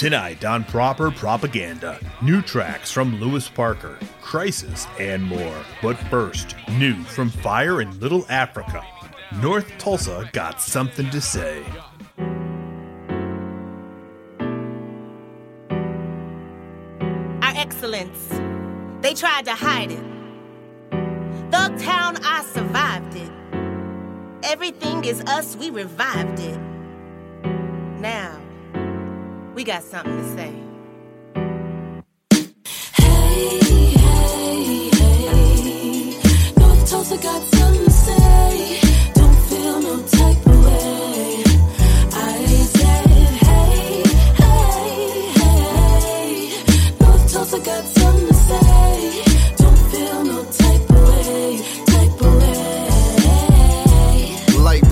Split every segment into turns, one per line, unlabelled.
Tonight on Proper Propaganda, new tracks from Lewis Parker, Khrysis, and more. But first, news from Fire in Little Africa. North Tulsa got something to say.
Our excellence. They tried to hide it. Thugtown, I survived it. Everything is us, we revived it. Now, we got something to say.
Hey, hey, hey. North Tulsa got something to say. Don't feel no type of way. I said, hey, hey, hey. North Tulsa got something to say. Don't feel no type of way,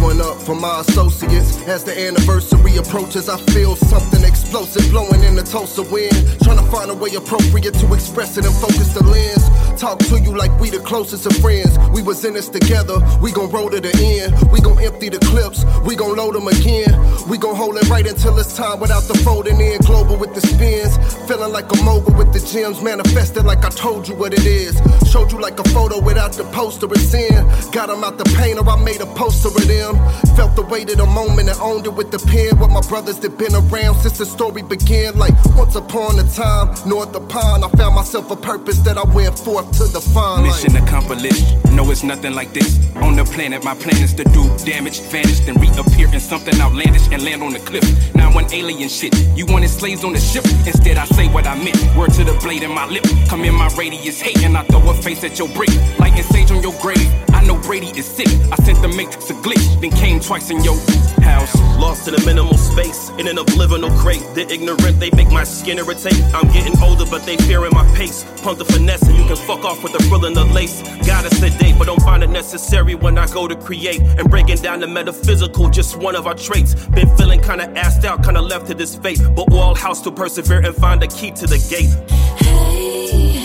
Went up for my associates as the anniversary approaches. I feel something explosive blowing in the Tulsa wind. Trying to find a way appropriate to express it and focus the lens. Talk to you like we the closest of friends. We was in this together. We gon' roll to the end. We gon' empty the clips. We gon' load them again. We gon' hold it right until it's time without the folding in. Global with the spins. Feeling like a mogul with the gems. Manifested like I told you what it is. Showed you like a photo without the poster it's in. Got them out the painter. I made a poster of them. Felt the weight of the moment and owned it with the pen. With my brothers that been around since the story began. Like once upon a time, north of pond, I found myself a purpose that I went forth to define. Like,
Mission accomplished. No, it's nothing like this. On the planet, my plan is to do damage, vanish, then reappear in something outlandish and land on the cliff. Now, one alien shit. You wanted slaves on the ship? Instead, I say what I meant. Word to the blade in my lip. Come in my radius, hate, and I throw a face at your brick. Lighting sage on your grave. I know Brady is sick. I sent the matrix a glitch, then came twice in your house.
Lost in a minimal space, in an oblivimal crate. The ignorant, they make my skin irritate. I'm getting older, but they fearing my pace. Pump the finesse, and you can fuck off with the frill and the lace. Gotta sedate, but don't find it necessary when I go to create. And breaking down the metaphysical, just one of our traits. Been feeling kinda assed out, kinda left to this fate. But all house to persevere and find a key to the gate.
Hey, hey, hey.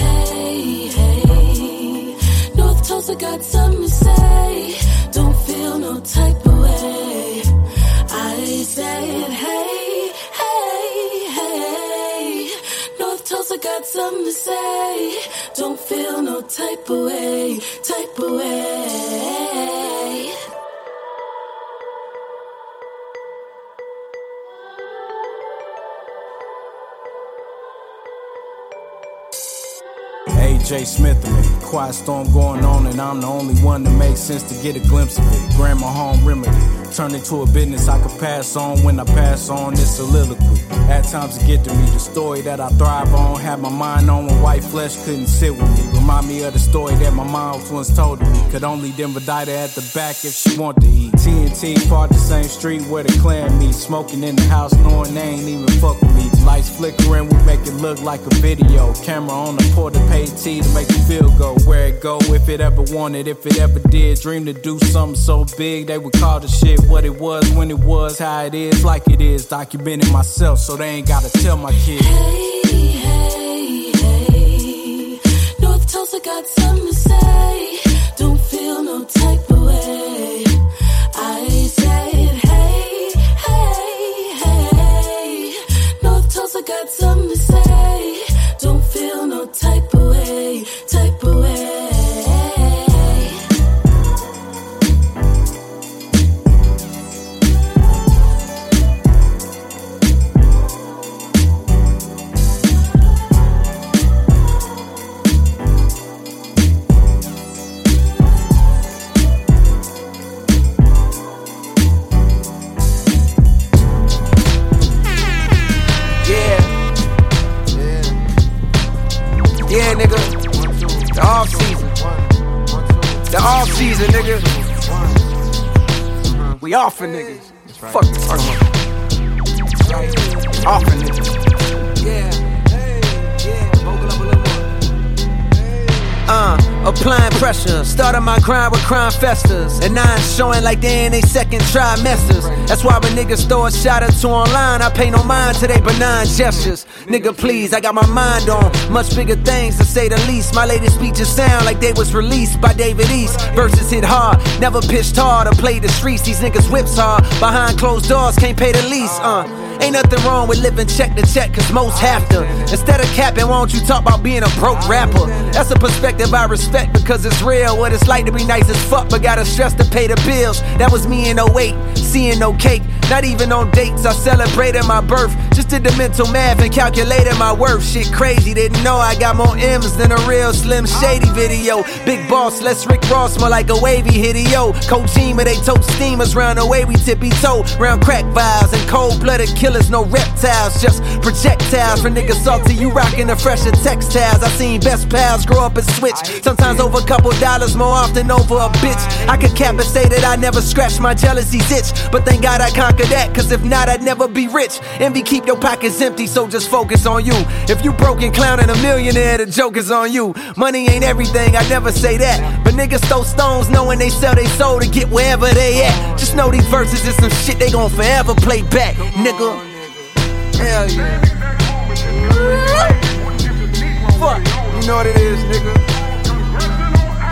North Tulsa got something to say. Don't feel no type of way. I said, hey, hey, hey. North Tulsa got something to say. Don't feel no type of way, type of way.
AJ Smith to me. Quiet storm going on, and I'm the only one that makes sense to get a glimpse of it. Grandma home remedy. Turn into a business I could pass on when I pass on this soliloquy. At times it get to me, the story that I thrive on. Had my mind on when white flesh couldn't sit with me. Remind me of the story that my mom once told to me. Could only diner at the back if she want to eat. TNT part the same street where the Klan meet. Smoking in the house, knowing they ain't even fuck with me. Lights flickering, we make it look like a video. Camera on the port of pay T to make the feel go. Where it go, if it ever wanted, if it ever did. Dream to do something so big, they would call the shit what it was, when it was, how it is, like it is. Documenting myself, so they ain't gotta tell my kids.
Hey, hey, hey. North Tulsa got something to say. Don't feel no type of way. I said, hey, hey, hey. North Tulsa got something
off for niggas. Fuck you talking about. Off a nigga. Applying pressure. Started my grind with crime festers. And now I'm showing like they in they second trimesters. That's why when niggas throw a shot or two online, I pay no mind to they benign gestures. Nigga, please, I got my mind on much bigger things to say the least. My latest speeches sound like they was released by David East. Verses hit hard, never pitched hard or played the streets. These niggas whips hard. Behind closed doors, can't pay the lease. Uh, ain't nothing wrong with living check to check, cause most have to. Instead of capping, why don't you talk about being a broke rapper? That's a perspective I respect because it's real. What it's like to be nice as fuck, but gotta stress to pay the bills. That was me in 08, seeing no cake. Not even on dates, I celebrated my birth. Just did the mental math and calculated my worth. Shit crazy, didn't know I got more M's than a real Slim Shady video. Big boss, less Rick Ross, more like a wavy hitio. Kojima, they tote steamers round the way we tippy toe. Round crack vibes and cold blooded killers, no reptiles, just projectiles. For niggas salty, you rockin' the fresher textiles. I seen best pals grow up and switch. Sometimes over a couple dollars, more often over a bitch. I could cap and say that I never scratched my jealousy's itch. But thank God I conquered that, cause if not, I'd never be rich. Envy keep your pockets empty, so just focus on you. If you broken, clowning a millionaire, the joke is on you. Money ain't everything, I never say that. But niggas throw stones knowing they sell their soul to get wherever they at. Just know these verses is some shit they gon' forever play back, nigga. Fuck, you know what it is, nigga.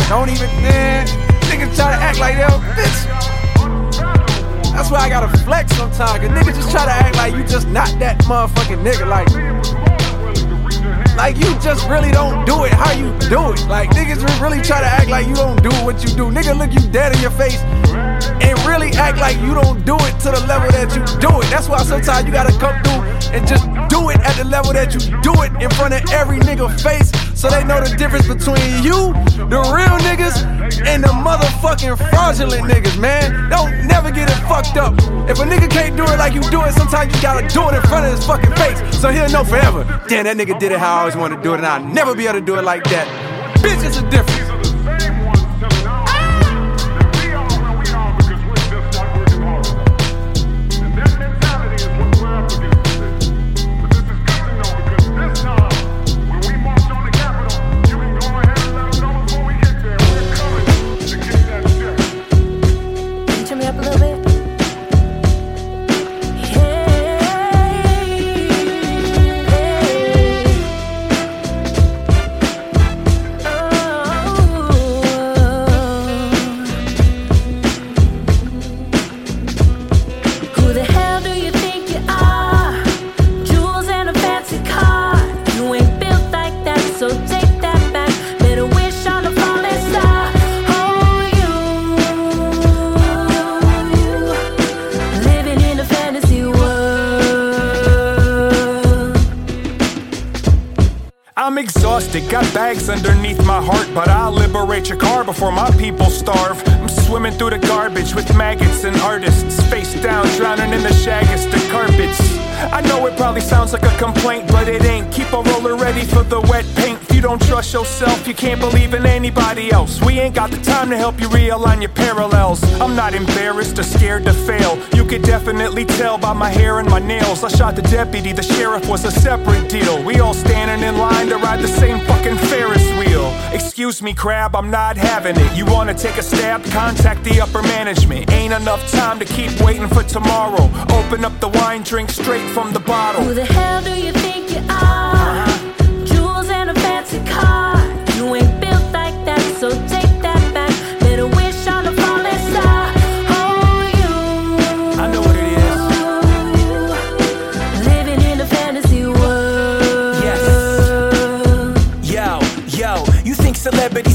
Don't even, man. Niggas try to act like they're bitch. That's why I gotta flex sometimes. Cause niggas just try to act like you just not that motherfucking nigga. Like, like you just really don't do it how you do it. Like niggas really try to act like you don't do what you do. Nigga look you dead in your face and really act like you don't do it to the level that you do it. That's why sometimes you gotta come through and just do it at the level that you do it in front of every nigga face so they know the difference between you, the real niggas, and the motherfucking fraudulent niggas, man. Don't never get it fucked up. If a nigga can't do it like you do it, sometimes you gotta do it in front of his fucking face so he'll know forever. Damn, that nigga did it how I always wanted to do it, and I'll never be able to do it like that.
Bitches are a
I know it probably sounds like a complaint, but it ain't. Keep a roller ready for the wet paint. You don't trust yourself, you can't believe in anybody else. We ain't got the time to help you realign your parallels. I'm not embarrassed or scared to fail. You could definitely tell by my hair and my nails. I shot the deputy, the sheriff was a separate deal. We all standing in line to ride the same fucking Ferris wheel. Excuse me, crab, I'm not having it. You wanna take a stab? Contact the upper management. Ain't enough time to keep waiting for tomorrow. Open up the wine, drink straight from the bottle.
Who the hell do you think you are?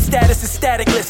Status is statisless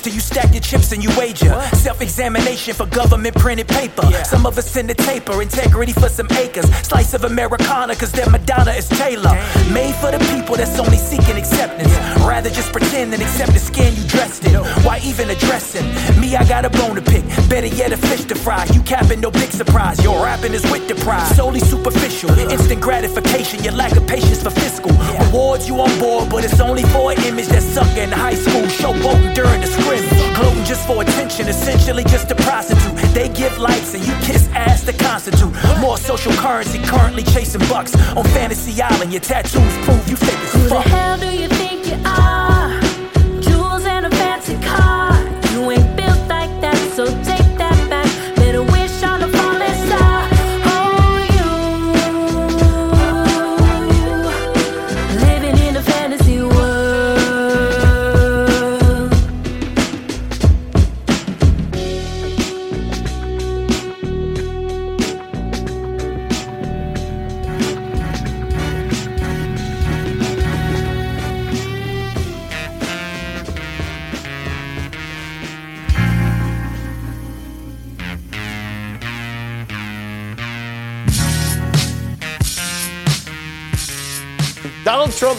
till you stack your chips and you wager? Self examination for government printed paper. Some of us in the taper, integrity for some acres. Slice of Americana, cause their Madonna is Taylor. Made for the people that's only seeking acceptance. Rather just pretend and accept the skin you dressed in. Why even addressing? Me, I got a bone to pick. Better yet, a fish to fry. You capping, no big surprise. Your rapping is with the pride. Solely superficial. Instant gratification, your lack of patience for fiscal. Rewards you on board, but it's only for an image that suck in high school. Showboating during the scrimmage. Gloating just for attention, essentially just a prostitute. They give likes and you kiss ass to con constitute more social currency. Currently chasing bucks on Fantasy Island. Your tattoos prove you fake as
Who the hell do you think you are?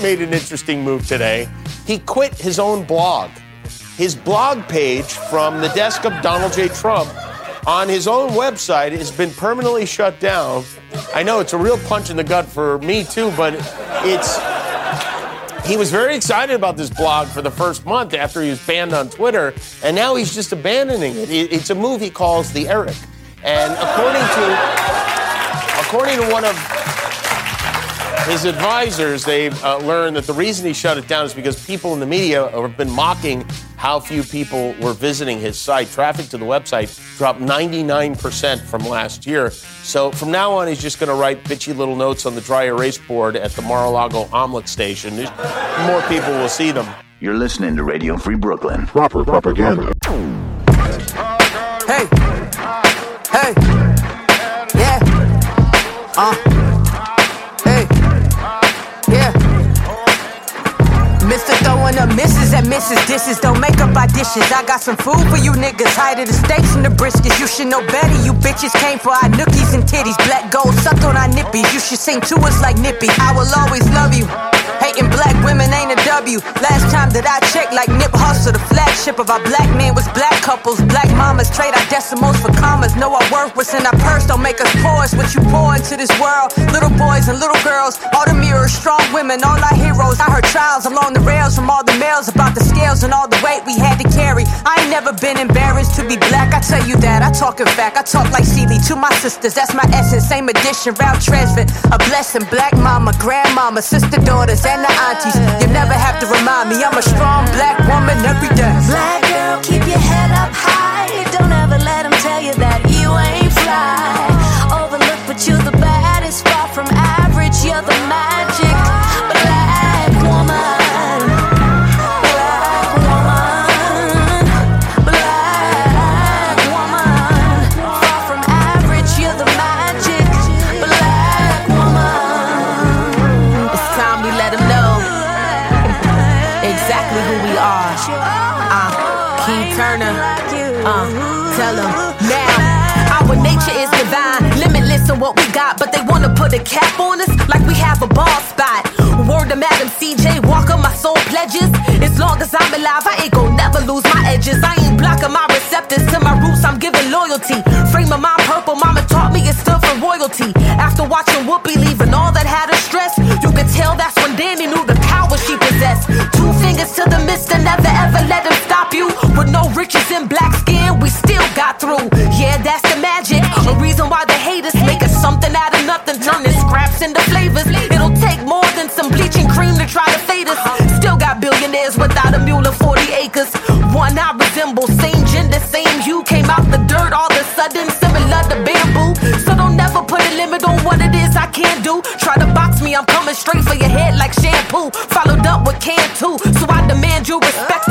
Made an interesting move today. He quit his own blog. His blog page from the desk of Donald J. Trump on his own website has been permanently shut down. I know it's a real punch in the gut for me too, but it's he was very excited about this blog for the first month after he was banned on Twitter, and now he's just abandoning. It- It's a move he calls the Eric, and according to according to one of his advisors, they've uh, learned that the reason he shut it down is because people in the media have been mocking how few people were visiting his site. Traffic to the website dropped 99% from last year. So from now on, he's just going to write bitchy little notes on the dry erase board at the Mar-a-Lago omelet station. More people will see them.
You're listening to Radio Free Brooklyn.
Proper propaganda.
Hey, hey, yeah, uh, Throwing up misses at Mrs. Dishes. Don't make up our dishes. I got some food for you niggas. Hide the steaks and the briskets. You should know better. You bitches came for our nookies and titties. Black gold sucked on our nippies. You should sing to us like Nippy. I will always love you. Hating black women ain't a W. Last time that I checked, like Nip Hussle, the flagship of our black men was black couples. Black mamas trade our decimals for commas. Know our worth, what's in our purse. Don't make us poor. It's what you pour into this world. Little boys and little girls, all the mirrors, strong women, all our heroes. I heard trials along the rails from all the males about the scales and all the weight we had to carry. I ain't never been embarrassed to be black. I tell you that. I talk in fact. I talk like Celie to my sisters. That's my essence. Same edition. Round Tresvant. A blessing. Black mama, grandmama, sister, daughters, and the aunties. You never have to remind me. I'm a strong black woman every day.
Black girl, keep your head up high. Don't ever let them tell you that you ain't fly. Overlooked, but you're the baddest. Far from average, you're the magic.
Put a cap on us like we have a ball spot. Word to Madam CJ Walker, my soul pledges. As long as I'm alive, I ain't gon' never lose my edges. I ain't blocking my receptors to my roots, I'm giving loyalty. Frame of mind purple, mama taught me it stood for royalty. After watching Whoopi leaving all that had her stress, you could tell that's when Danny knew the power she possessed. Two fingers to the mister, never ever let him stop you. With no riches and black skin, we still got through. Yeah, that's the magic. A reason why the haters out nothing, turning scraps into flavors. It'll take more than some bleaching cream to try to fade us. Still got billionaires without a mule of 40 acres. One I resemble, same gender, same hue. Came out the dirt all of a sudden, similar to bamboo. So don't never put a limit on what it is I can't do. Try to box me, I'm coming straight for your head like shampoo. Followed up with can too. So I demand you respect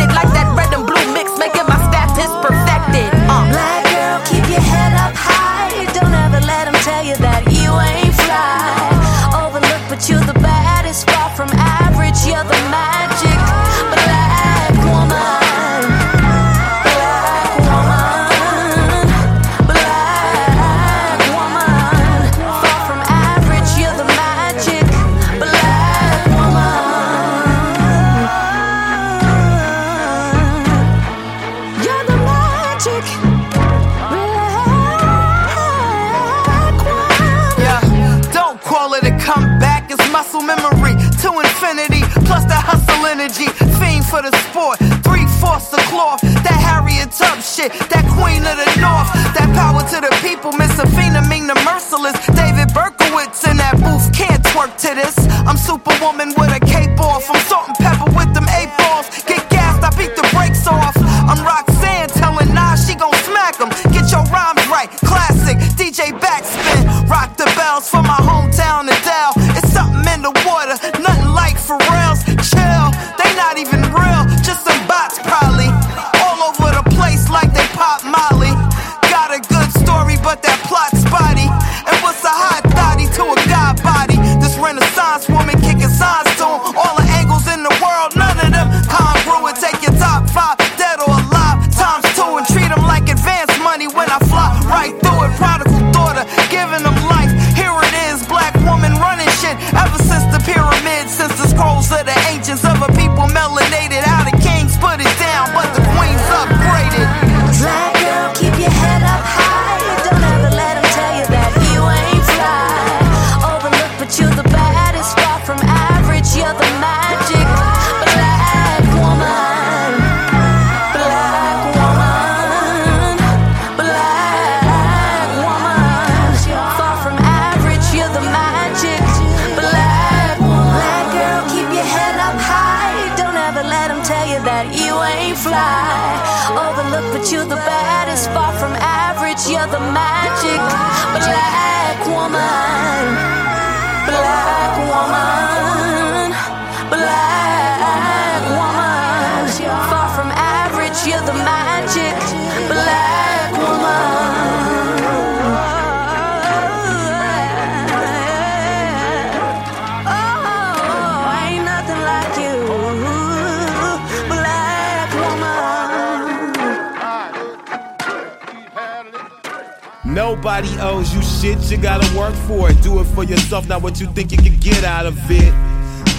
Nobody owes you shit, you gotta work for it. Do it for yourself, not what you think you can get out of it.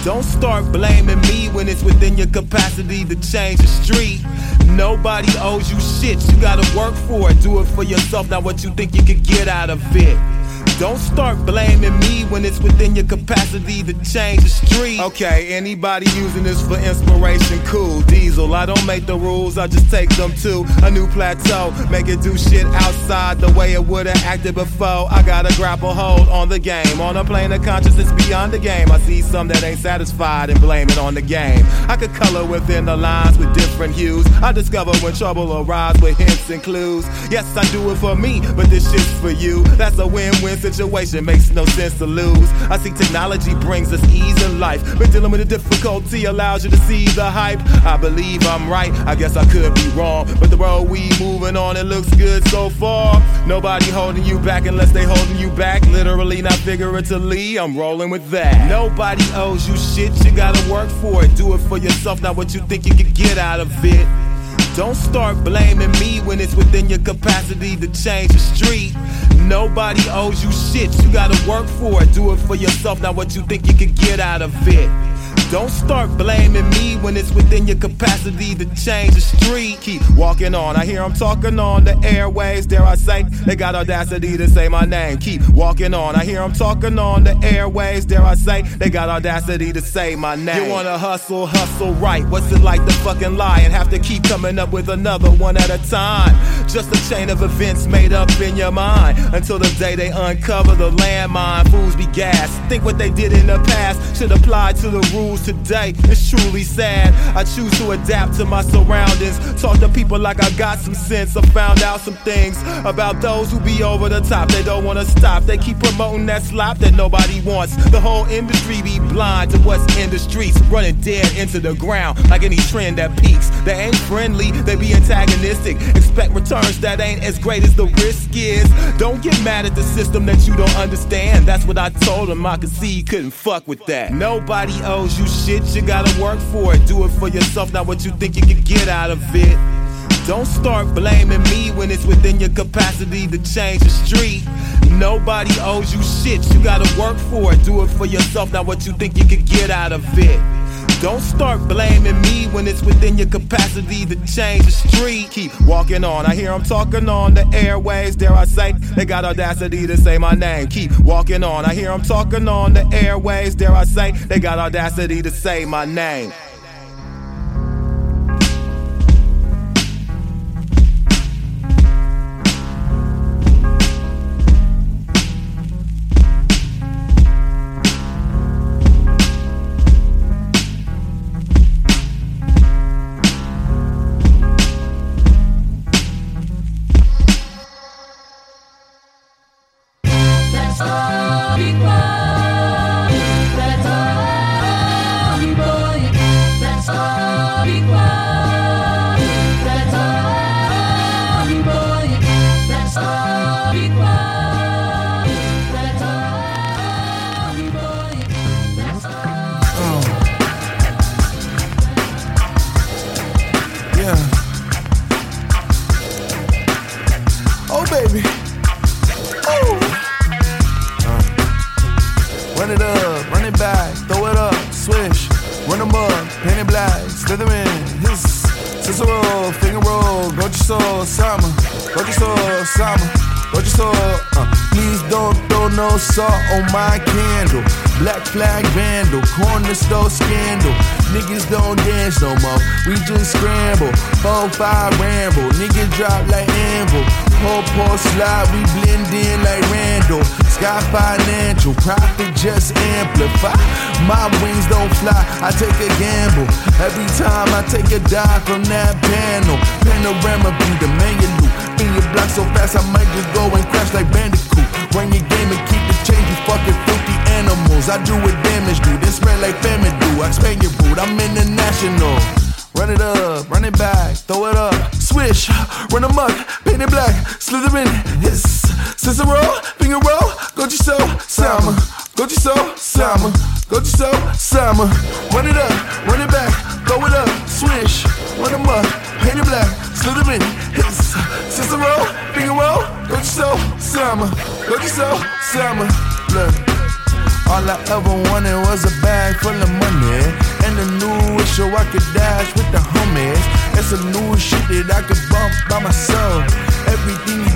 Don't start blaming me when it's within your capacity to change the street. Nobody owes you shit, you gotta work for it. Do it for yourself, not what you think you can get out of it. Don't start blaming me when it's within your capacity to change the street. Okay, anybody using this for inspiration, cool. Diesel, I don't make the rules, I just take them to a new plateau. Make it do shit outside the way it would've acted before. I gotta grapple hold on the game. On a plane of consciousness beyond the game. I see some that ain't satisfied and blame it on the game. I could color within the lines with different hues. I discover when trouble arrives with hints and clues. Yes, I do it for me, but this shit's for you. That's a win-win situation, makes no sense to lose. I see technology brings us ease in life, but dealing with the difficulty allows you to see the hype. I believe I'm right, I guess I could be wrong, but the road we moving on, it looks good so far. Nobody holding you back unless they holding you back, literally, not figuratively. I'm rolling with that. Nobody owes you shit, you gotta work for it. Do it for yourself, not what you think you can get out of it. Don't start blaming me when it's within your capacity to change the street. Nobody owes you shit, you gotta work for it. Do it for yourself, not what you think you can get out of it. Don't start blaming me when it's within your capacity to change the street. Keep walking on. I hear them talking on the airways. Dare I say, they got audacity to say my name. Keep walking on. I hear them talking on the airways. Dare I say, they got audacity to say my name. You wanna hustle, hustle right. What's it like to fucking lie and have to keep coming up with another one at a time? Just a chain of events made up in your mind until the day they uncover the landmine. Fools be gassed. Think what they did in the past should apply to the rules today. It's truly sad. I choose to adapt to my surroundings. Talk to people like I got some sense. I found out some things about those who be over the top. They don't wanna stop. They keep promoting that slop that nobody wants. The whole industry be blind to what's in the streets, running dead into the ground like any trend that peaks. They ain't friendly, they be antagonistic. Expect returns that ain't as great as the risk is. Don't get mad at the system that you don't understand. That's what I told him. I could see he couldn't fuck with that. Nobody owes you shit, you gotta work for it. Do it for yourself, not what you think you can get out of it. Don't start blaming me when it's within your capacity to change the street. Nobody owes you shit, you gotta work for it. Do it for yourself, not what you think you can get out of it. Don't start blaming me when it's within your capacity to change the street. Keep walking on. I hear them talking on the airways. Dare I say, they got audacity to say my name. Keep walking on. I hear them talking on the airways. Dare I say, they got audacity to say my name.
On my candle. Black flag vandal, corner store scandal. Niggas don't dance no more, we just scramble. Four, five ramble, niggas drop like anvil. Poor, poor slide, we blend in like Randall. Sky financial, profit just amplify. My wings don't fly, I take a gamble. Every time I take a dive from that panel, panorama be the. In your block so fast, I might just go and crash like Bandicoot. Run your game and keep the change, you fucking filthy animals. I do what damage do, then spread like famine do. I expand your boot, I'm international. Run it up, run it back, throw it up, swish, run amok, paint it black, Slytherin, hiss, Cicero, finger roll, go to so, summer, go to so, summer, go to so, summer, run it up, run it back, throw it up, swish, run up, paint it black, Slytherin, hiss, Cicero, finger roll, go to so, summer, go to so, summer, look. All I ever wanted was a bag full of money. And a new issue I could dash with the homies. It's a new shit that I could bump by myself. Everything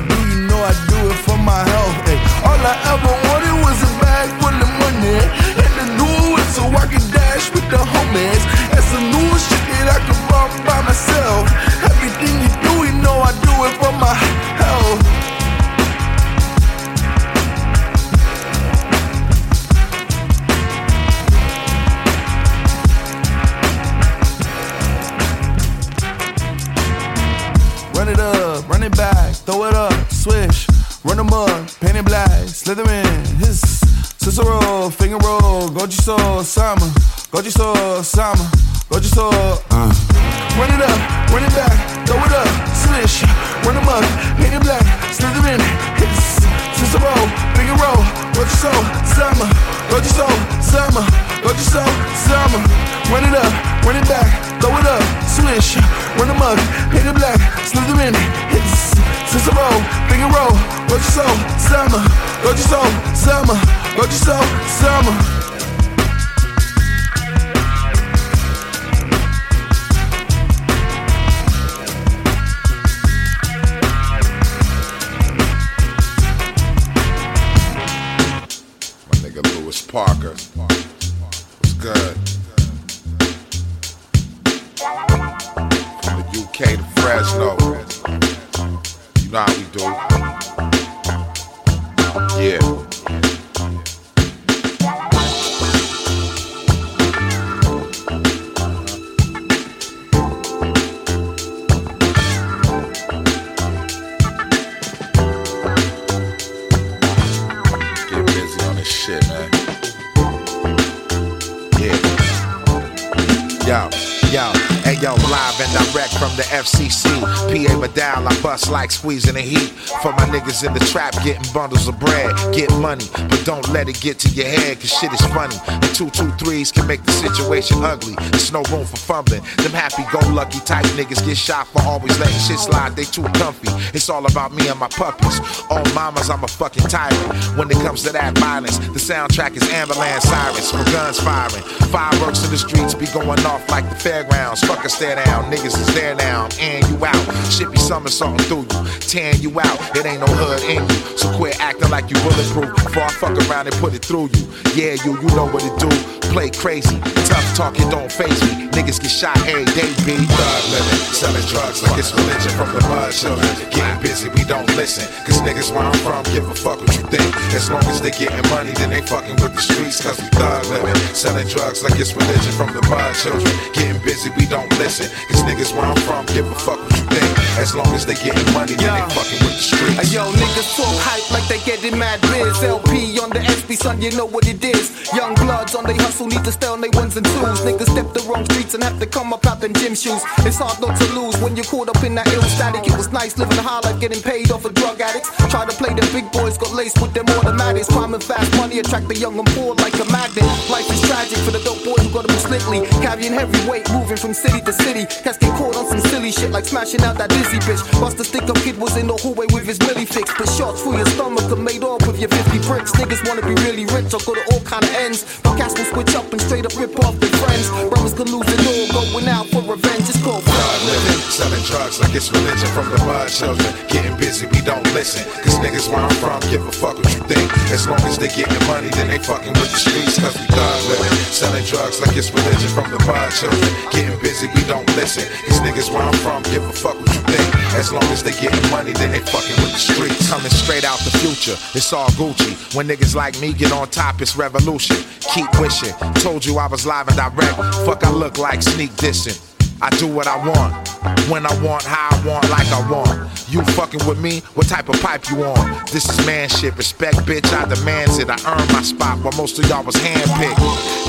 Yo, yo, yo, live and direct from the FCC. PA Medal, I bust like squeezing the heat. For my niggas in the trap, getting bundles of bread. Get money, but don't let it get to your head, cause shit is funny. And two, two, threes can make the situation ugly. There's no room for fumbling. Them happy go lucky type niggas get shot for always letting shit slide, they too comfy. It's all about me and my puppies. All mamas, I'm a fucking tyrant. When it comes to that violence, the soundtrack is ambulance sirens for guns firing. Fireworks in the streets be going off like the fairgrounds. Fuck a stare down, niggas is there now. And you out. Shit be somersaulting through you, tearing you out. It ain't no hood in you. So quit acting like you bulletproof before I fuck around and put it through you. Yeah, you, you know what it do. Play crazy, tough talking don't phase me. Niggas get shot every day, B.
Thug living, selling drugs like it's religion from the mud children. Getting busy, we don't listen. Cause niggas where I'm from give a fuck what you think. As long as they getting money, then they fucking with the streets. Cause we thug living, selling drugs like it's religion from the mud children. Getting busy, we don't listen. Listen, cause niggas where I'm from give a fuck what you think. As long as they getting money, then they fucking with the streets.
Hey, yo, niggas talk hype like they getting mad biz. LP on the SB, son, you know what it is. Young bloods on they hustle, need to stay on they ones and twos. Niggas step the wrong streets and have to come up out them gym shoes. It's hard not to lose when you're caught up in that ill static. It was nice living a high life, getting paid off of drug addicts. Try to play the big boys, got laced with them automatics. Crime and fast money attract the young and poor like a magnet. Life is tragic for the dope boy who gotta move slickly. Carrying heavy weight,
moving from city to city. Cats get caught on some silly shit like smashing out that dizzy bitch. Buster stick up kid was in the hallway with his milli fix. But shots through your stomach and made off with your 50 bricks. Niggas wanna be really rich or go to all kind of ends. But cats will switch up and straight up rip off their friends. Brothers could lose it all, going out for revenge. It's called
Thug living, drugs like it's religion from the mud children. Getting busy, we don't listen. Cause niggas where I'm from give a fuck what you think. As long as they getting money, then they fucking with the streets. Cause we thug living, selling drugs like it's religion from the mud children. Getting busy, we don't listen. Cause niggas where I'm from give a fuck what you think. As long as they getting money, then they fucking with the streets. Coming straight out the future, it's all Gucci. When niggas like me get on top, it's revolution. Keep wishing. Told you I was live and direct. Fuck, I look like sneak dissing. I do what I want, when I want, how I want, like I want. You fucking with me? What type of pipe you on? This is man shit. Respect, bitch. I demands it. I earned my spot while most of y'all was handpicked.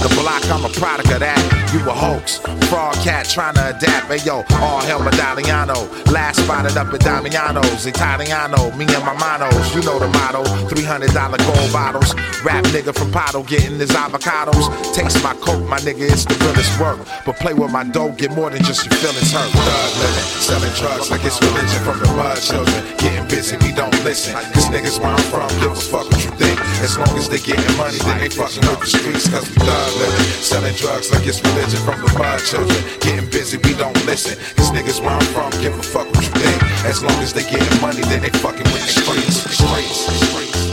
The block, I'm a product of that. You a hoax. Frog cat trying to adapt. Hey yo, all hell Medalliano. Last spotted up at Damiano's. Italiano, me and my manos. You know the motto. $300 gold bottles. Rap nigga from Pato getting his avocados. Taste my coke, my nigga, it's the realest work. But play with my dough, get more than just your feelings hurt. Thug living, selling drugs like it's religion from the mud children. Getting busy, we don't listen. Cause niggas where I'm from give a fuck what you think. As long as they getting money, then they fucking with the streets. Cause we thug living, selling drugs like it's religion from the mud children. Getting busy, we don't listen. Cause niggas where I'm from give a fuck what you think. As long as they getting money, then they fucking with the streets. streets, streets.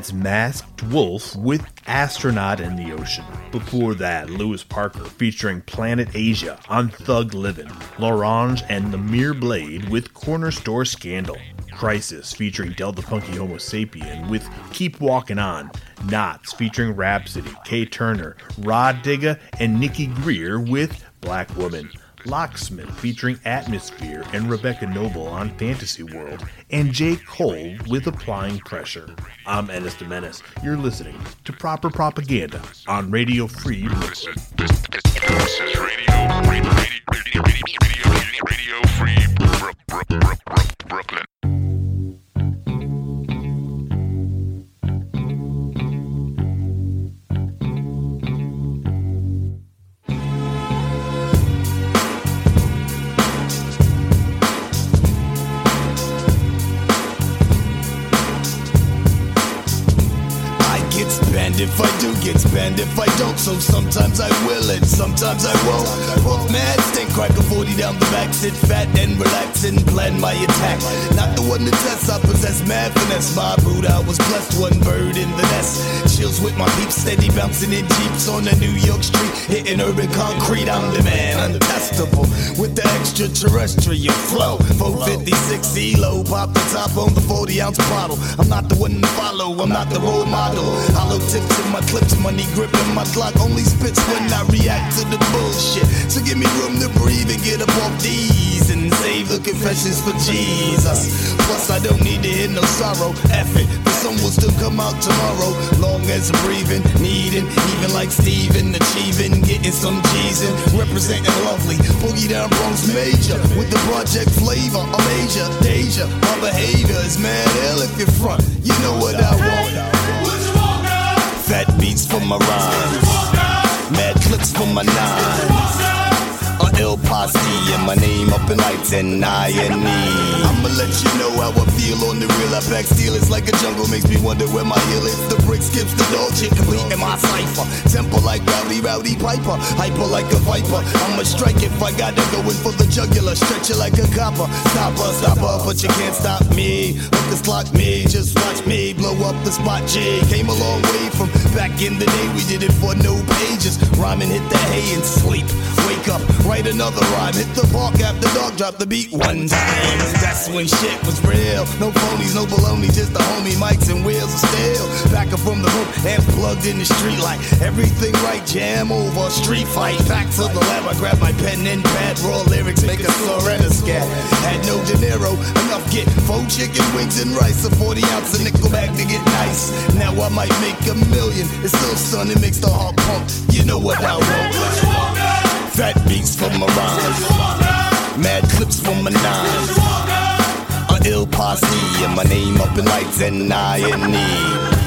That's Masked Wolf with Astronaut in the Ocean. Before that, Lewis Parker featuring Planet Asia on Thug Livin', L'Orange and Namir Blade with Corner Store Scandal, Khrysis featuring Del the Funky Homosapien with Keep Walking On, Knots featuring Rapsody, K Turner, Rod Digga, and Nikki Greer with Black Woman. Locksmith featuring Atmosphere and Rebecca Noble on Fantasy World, and J. Cole with Applying Pressure. I'm Ennis de Menace. You're listening to Proper Propaganda on Radio Free Brooklyn.
This is Radio Radio, Radio, Radio Free Brooklyn.
If I do, get spent. If I don't, so sometimes I will and sometimes I won't. Both mad, stink, crack a 40 down the back, sit fat and relax and plan my attack. Not the one to test, I possess mad finesse. My boot, I was blessed, one bird in the nest. Chills with my peeps, steady bouncing in jeeps on the New York street, hitting urban concrete. I'm the man, untestable with the extraterrestrial flow. 456 ELO, pop the top on the 40 ounce bottle. I'm not the one to follow, I'm not the role model. Hollow tips in my clips, money gripping my Glock only spits when I react to the bullshit. So give me room to breathe and get up off these and save the confessions for Jesus. Plus, I don't need to hear no sorrow. F it, the sun will still come out tomorrow. Long as I'm breathing, needing, even like Steven, achieving, getting some G's in, representing lovely. Boogie down Bronx major with the project flavor. I'm Asia, Deja. My behavior is mad ill if you're front. You know what I want. Fat beats for my rhymes. Mad clips for my nines. Ill posse and my name up in lights and I and me. I'ma let you know how I feel on the real. I pack steel, it's like a jungle, makes me wonder where my heel is. The brick skips the shit, complete in my cipher. Temple like rowdy, rowdy piper, hyper like a viper. I'ma strike if I gotta go in for the jugular, stretch it like a copper. Stopper, stopper, but you can't stop me. Hookers clock me, just watch me blow up the spot. G came a long way from back in the day. We did it for no pages. Rhyming, hit the hay and sleep. Wake up, write another rhyme. Hit the park after dark, drop the beat one time. That's when shit was real. No phonies, no baloney, just the homie mics and wheels of steel. Back up from the hook and plugged in the street light. Everything right, jam over, street fight. Back to the lab, I grab my pen and pad, raw lyrics, make a slur and a scat. Had no dinero, enough get four chicken wings and rice, a 40 ounce of nickel back to get nice. Now I might make a million. It's still sun, it makes the heart pump. You know what I want. Fat beats for my rhymes. Mad clips for my nines. A ill posse and my name up in lights and I and E.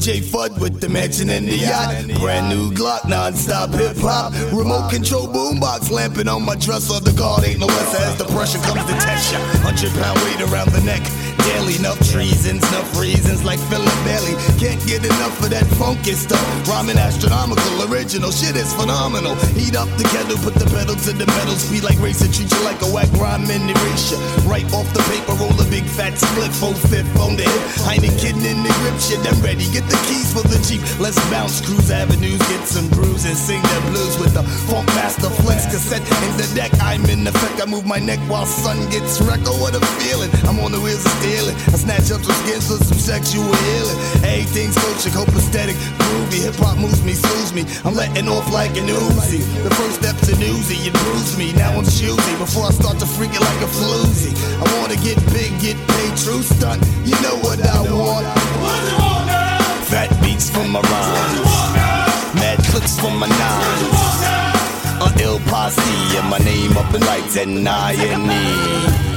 J. Fudd with the mansion and the yacht. Brand new Glock, non-stop hip hop. Remote control boombox lamping on my dresser. The guard ain't no less as the pressure comes to test ya. Hundred pound weight around the neck. Daily enough treasons, enough reasons like Philip Bailey. Can't get enough of that funky stuff. Rhyming astronomical, original shit is phenomenal. Heat up the kettle, put the pedal to the metal. Speed like racer, treat you like a whack rhyme in erasure. Right off the paper, roll a big fat split, full fifth on the hip. Heineken in the grip, shit, I'm ready. Get the keys for the Jeep. Let's bounce, cruise avenues, get some brews, and sing the blues with the Funk Master Flex cassette in the deck. I'm in effect, I move my neck while sun gets wrecked. Oh, what a feeling! I'm on the wheels of stealing. I snatch up some skins for some sexual healing. Everything's coaching, copacetic, groovy. Hip hop moves me, soothes me. I'm letting off like an Uzi. The first step to newsy, it bruise me. Now I'm choosy before I start to freak it like a floozy. I wanna get big, get paid, true stunt. You know what I want. Fat beats for my rhymes. Mad clips for my nines. A ill posse and my name up in lights and I and.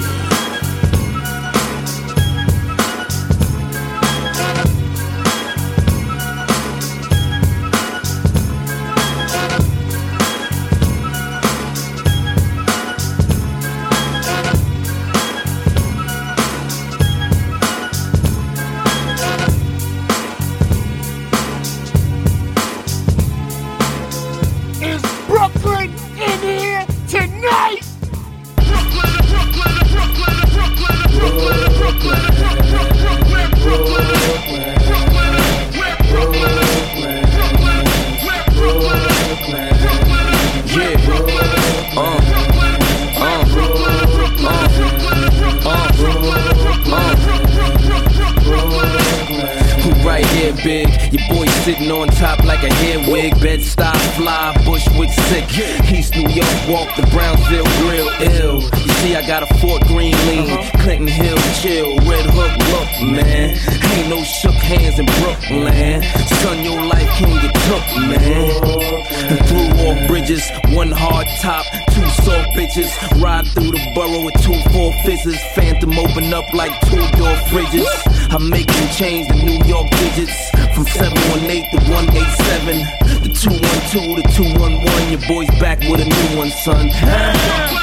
Bitches. Ride through the borough with two four fizzes. Phantom open up like two door fridges. I make them change the New York digits from 718 to 187. The 212 to 211. Your boy's back with a new one, son.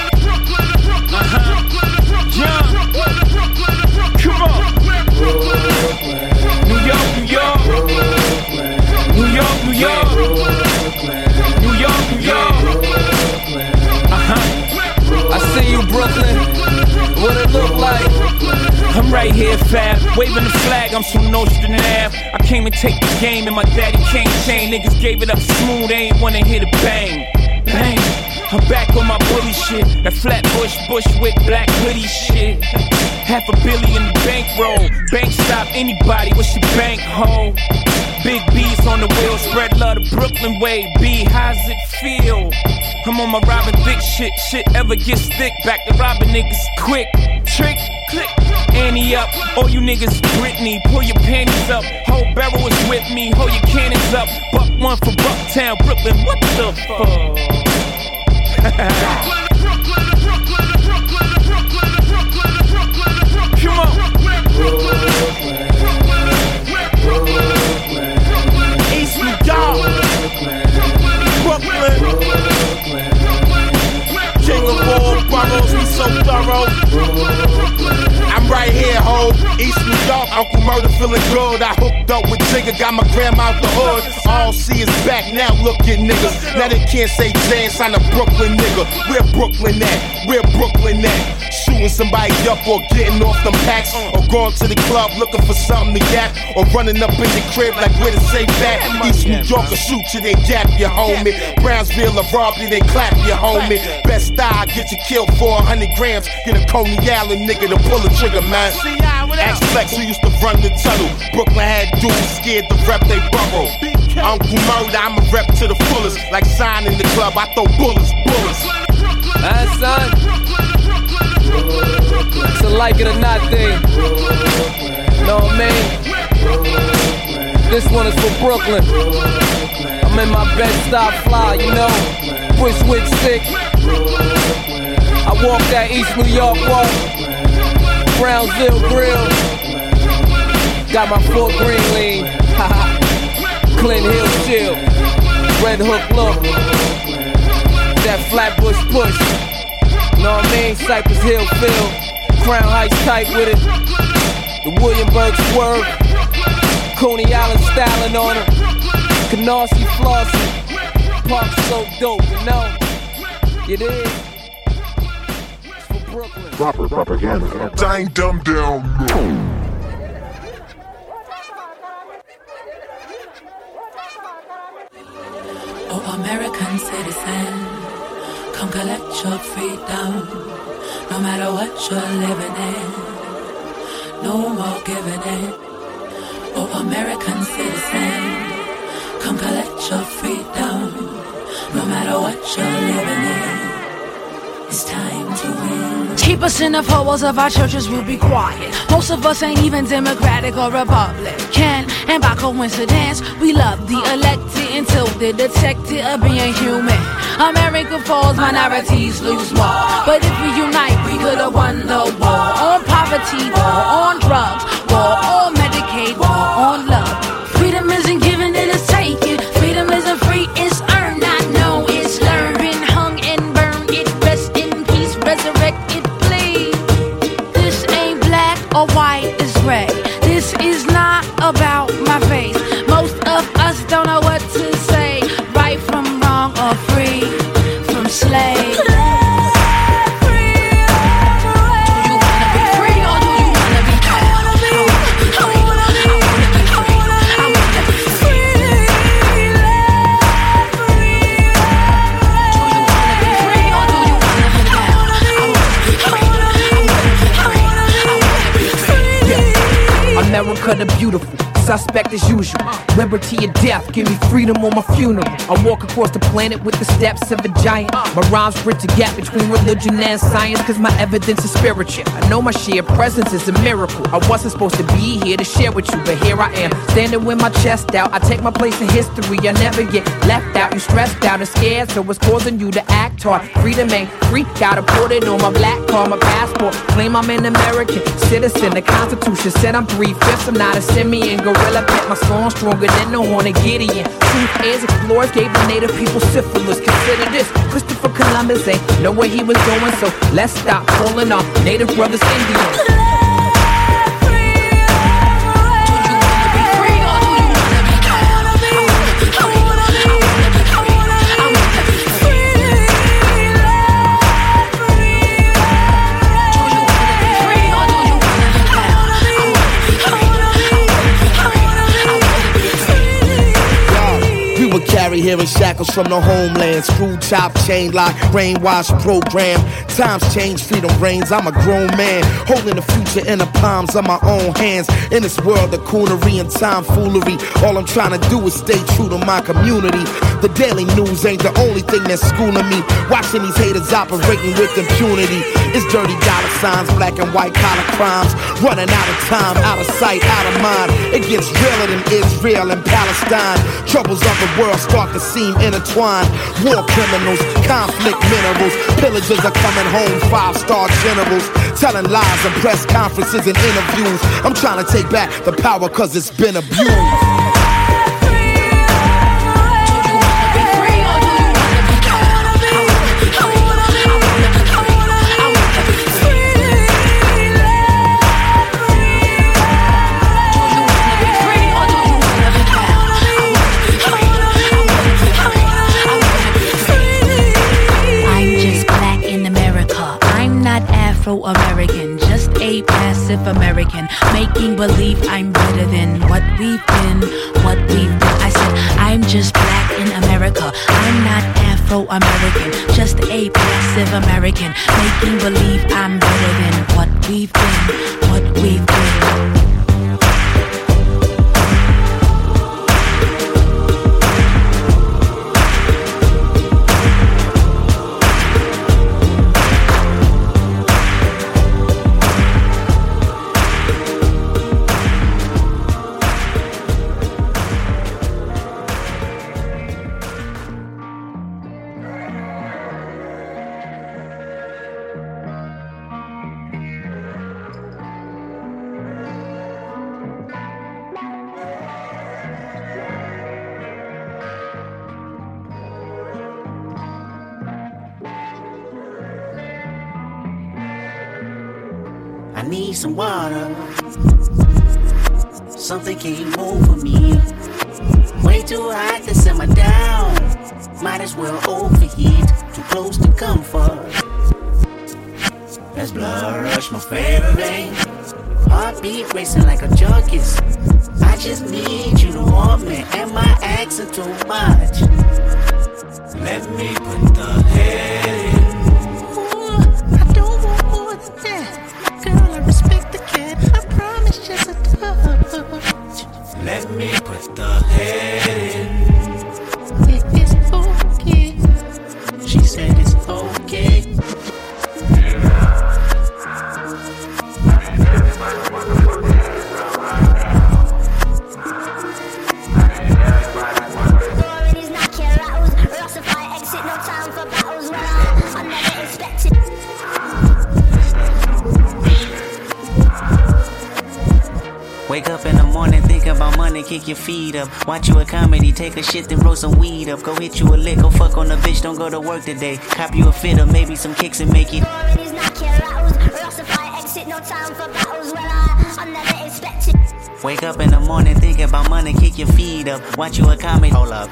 Brooklyn. What it look like?
I'm right here, Fab. Waving the flag, I'm from Nostrand Ave. I came to take the game, and my daddy can't chain. Niggas gave it up smooth, they ain't wanna hear the bang. Bang. I'm back on my bully shit. That flat bush, bush with black hoodie shit. Half a billion in the bankroll. Bank stop anybody, what's your bank hoe? Big B's on the wheel, spread love the Brooklyn way. B, how's it feel? I'm on my Robin Thicke shit. Shit ever gets thick, back to robbing niggas quick. Trick, click, Annie up. All you niggas Britney, pull your panties up. Whole barrel is with me, hold your cannons up. Buck one for Bucktown, Brooklyn, what the fuck?
See is back now, look at niggas. Now they can't say Jans, I'm a Brooklyn nigga. Where Brooklyn at? Where Brooklyn at? Shooting somebody up or getting off them packs. Or going to the club looking for something to gap. Or running up in the crib like where to say back. East New York will shoot you, then gap you, homie. Brownsville or rob they clap you, homie. Best style, get you killed for 100 grams. Get a Coney Island nigga to pull a trigger, man. Ask Flex who used to run the tunnel. Brooklyn had dudes scared to rep they borough. Uncle Murda, I'm a rep to the fullest. Like sign in the club, I throw bullets, bullets.
That son. It's a like it or not thing. Know what I mean? This one is for Brooklyn. I'm in my bed stop fly, you know. Bushwick sick. I walk that East New York walk. Brownsville grill. Got my Fort Greene lean. Clint Hill chill. Red Hook look. That Flatbush push. Know what I mean? Cypress Hill feel. Crown Heights tight with it. The Williamburg swerve. Coney Island styling on it. Canarsie flossy. Park so dope, you know? It is.
Proper propaganda. Dang dumb down.
American citizen, come collect your freedom. No matter what you're living in, no more giving in. Oh, American citizen, come collect your freedom. No matter what you're living in, it's time to win.
Keep us in the four walls of our churches, we'll be quiet. Most of us ain't even Democratic or Republican. And by coincidence, we love the elected until they're detected of being human. America falls, minorities lose more. But if we unite, we could have won the war. On poverty, war on drugs, war on Medicaid, war on love.
Suspect as usual. Liberty or death, give me freedom on my funeral. I walk across the planet with the steps of a giant. My rhymes bridge the gap between religion and science, cause my evidence is spiritual. I know my sheer presence is a miracle. I wasn't supposed to be here to share with you, but here I am, standing with my chest out. I take my place in history, I never get left out. You stressed out and scared, so it's causing you to act hard. Freedom ain't free, gotta put it on my black card, my passport. Claim I'm an American citizen. The Constitution said I'm three fifths. I'm not a simian. Gorilla pet my song stronger than the horn of Gideon. Truth is, explorers gave the native people syphilis. Consider this Christopher Columbus ain't know where he was going, so let's stop calling our native brothers Indians.
Would carry here in shackles from the homeland. Screw chop, chain lock, brainwash program. Times change, freedom reigns. I'm a grown man, holding the future in the palms of my own hands. In this world of coonery and tomfoolery, all I'm trying to do is stay true to my community. The daily news ain't the only thing that's schooling me. Watching these haters operating with impunity. It's dirty dollar signs, black and white collar crimes. Running out of time, out of sight, out of mind. It gets realer than Israel and Palestine. Troubles of the world start to seem intertwined. War criminals, conflict minerals, pillagers are coming home, five star generals, telling lies in press conferences and interviews. I'm trying to take back the power cause it's been abused.
Afro American, just a passive American, making believe I'm better than what we've been, what we've been. I said, I'm just black in America, I'm not Afro American, just a passive American, making believe I'm better than what we've been, what we've been.
Came over me. Way too hot to simmer down. Might as well overheat. Too close to comfort. That's blood rush, my favorite vein. Heartbeat racing like a junkie's. I just need you to want me. Am I asking too much? Let me put the head Let me put the head in.
Kick your feet up. Watch you a comedy, take a shit, then roll some weed up. Go hit you a lick, go fuck on a bitch, don't go to work today. Cop you a fit maybe some kicks and make it. Wake up in the morning, think about money, kick your feet up. Watch you a comedy, hold up.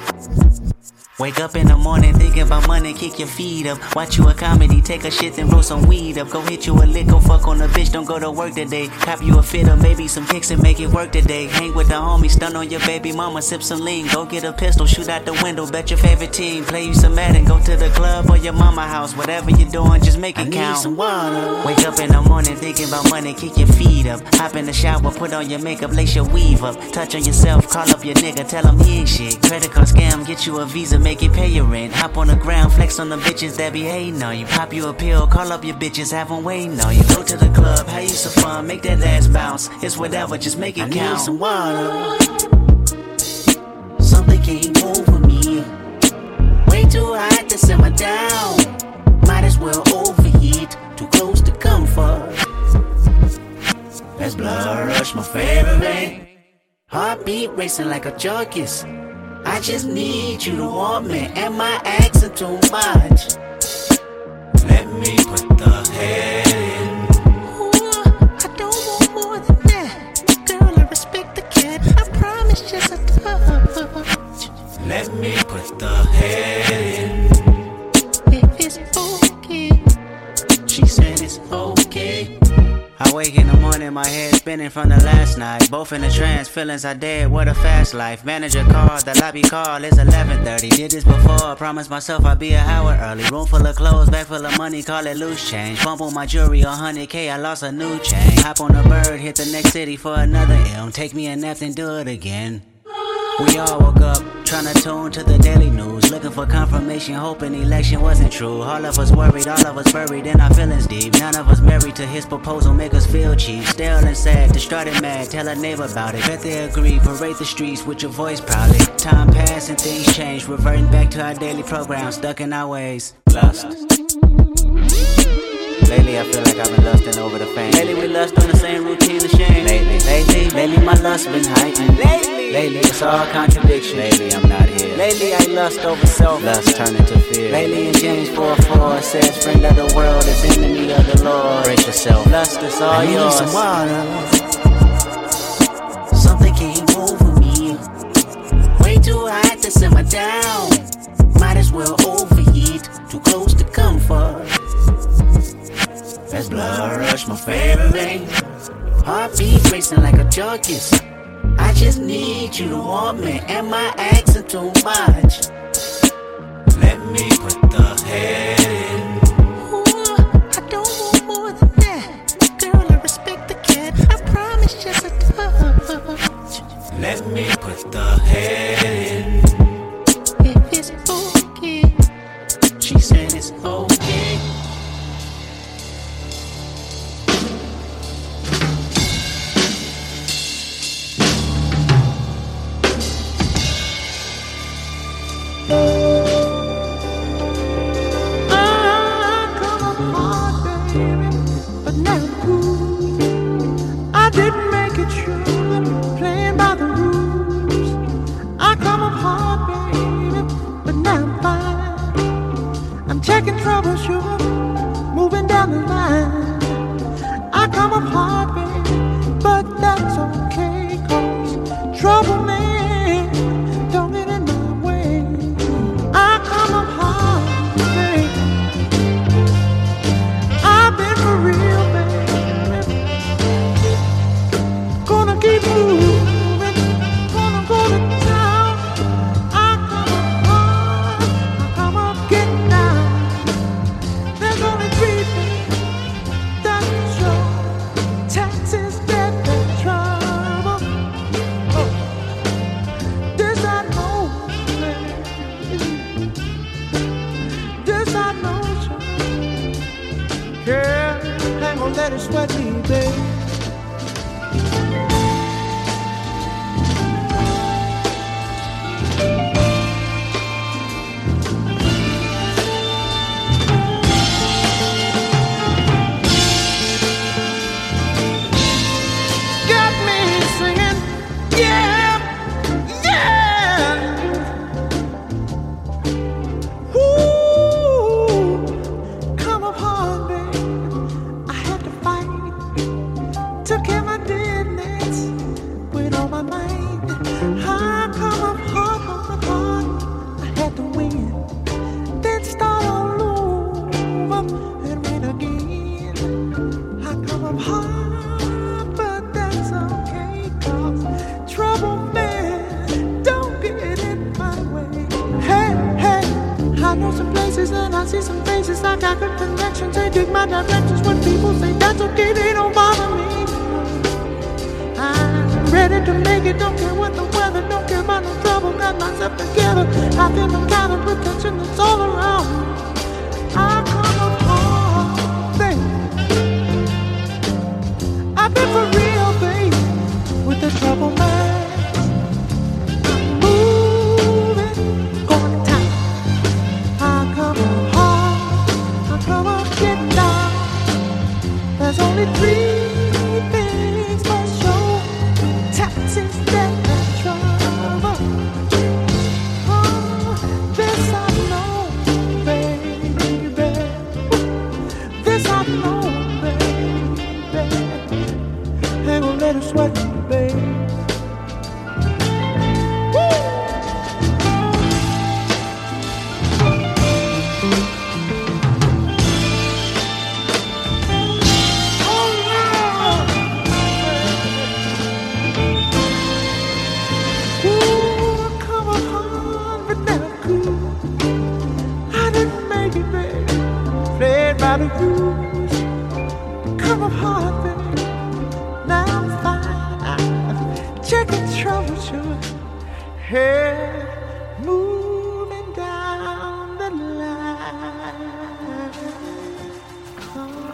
Wake up in the morning thinking about money, kick your feet up. Watch you a comedy, take a shit, then roll some weed up. Go hit you a lick, go fuck on a bitch, don't go to work today. Cop you a fit or maybe some kicks and make it work today. Hang with the homies, stun on your baby mama, sip some lean. Go get a pistol, shoot out the window, bet your favorite team. Play you some Madden, go to the club or your mama house. Whatever you're doing, just make it
I
count.
need some water.
Wake up in the morning thinking about money, kick your feet up. Hop in the shower, put on your makeup, lace your weave up. Touch on yourself, call up your nigga, tell him he ain't shit. Credit card scam, get you a visa, make it pay your rent. Hop on the ground, flex on the bitches that be hating on you. Pop you a pill, call up your bitches, have them waiting on you. Go to the club, have you some fun, make that ass bounce. It's whatever, just make it
I
count.
need some water.
Something came over me.
Way too hot to simmer down. Might as well overheat. Too close to comfort. That's blood rush, my favorite. Heartbeat racing like a junkies. I just need you to want me. Am I asking too much?
Let me put the head in.
I don't want more than that. Girl, I respect the cat. I promise just a touch.
Let me put the head in. My head spinning from the last night. Both in a trance, feelings are dead. What a fast life. Manager called, the lobby call is 11:30. Did this before, promised myself I'd be an hour early. Room full of clothes, bag full of money, call it loose change. Bump on my jewelry, 100k, I lost a new chain. Hop on a bird, hit the next city for another M. Take me a nap, then do it again. We all woke up, tryna tune to the daily news, looking for confirmation, hoping election wasn't true. All of us worried, all of us buried in our feelings deep. None of us married to his proposal, make us feel cheap. Still and sad, distraught and mad, tell a neighbor about it. Bet they agree, parade the streets with your voice proudly. Time passed and things change, reverting back to our daily program, stuck in our ways. Lust. Lately, I feel like I've been lusting over the fame. Lately, we lust on the same routine of shame. Lately, lately, lately, my lust been heightened. Lately, lately, it's all contradiction. Lately, I'm not. Lately, I lust over self. Lust turn into fear. Lately, in James 4 4, it says, Friend of the world is enemy of the Lord. Brace yourself. Lust is all
I need
yours.
some water. Something came over me. Way too hot to simmer down. Might as well overheat. Too close to comfort. That's blood rush, my favorite. Heartbeat racing like a junkies. I just need you to want me. Am I asking too much?
Let me put the head in.
I don't want more than that. Girl, I respect the cat. I promise just a touch.
Let me put the head in.
If it's okay. She said it's okay.
Don't care
what the weather, don't care about no trouble, got myself together. I feel kind of protection that's all around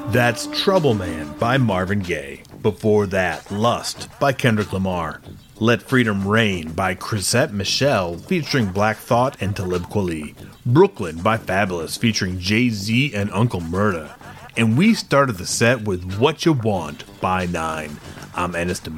That's Trouble Man by Marvin Gaye. Before that, Lust by Kendrick Lamar. Let Freedom Reign by Chrisette Michele featuring Black Thought and Talib Kweli. Brooklyn by Fabolous featuring Jay Z and Uncle Murda. And we started the set with What You Want by Nine. I'm Ennis de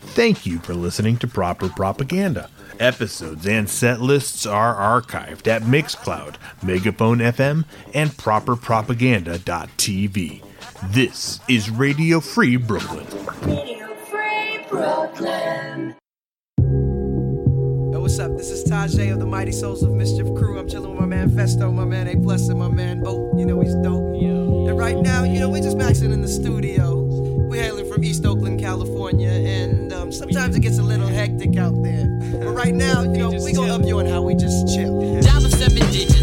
Thank you for listening to Proper Propaganda. Episodes and set lists are archived at Mixcloud, Megaphone FM, and properpropaganda.tv. This is Radio Free Brooklyn.
Radio Free Brooklyn.
Yo, what's up? This is Tajai of the Mighty Souls of Mischief crew. I'm chilling with my man Phesto, my man A Plus, and my man Oh, you know he's dope. Yeah. And right now, you know, we're just maxing in the studio. We're hailing from East Oakland, California, and sometimes it gets a little hectic out there. But right now, you know, we gonna up you on how we just chill.
Dial of seven digits,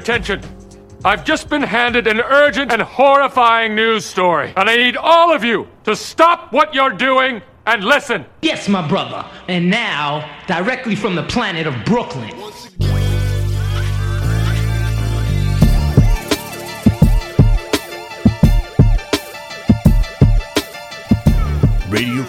attention? I've just been handed an urgent and horrifying news story, and I need all of you to stop what you're doing and listen.
Yes, my brother. And now, directly from the planet of Brooklyn.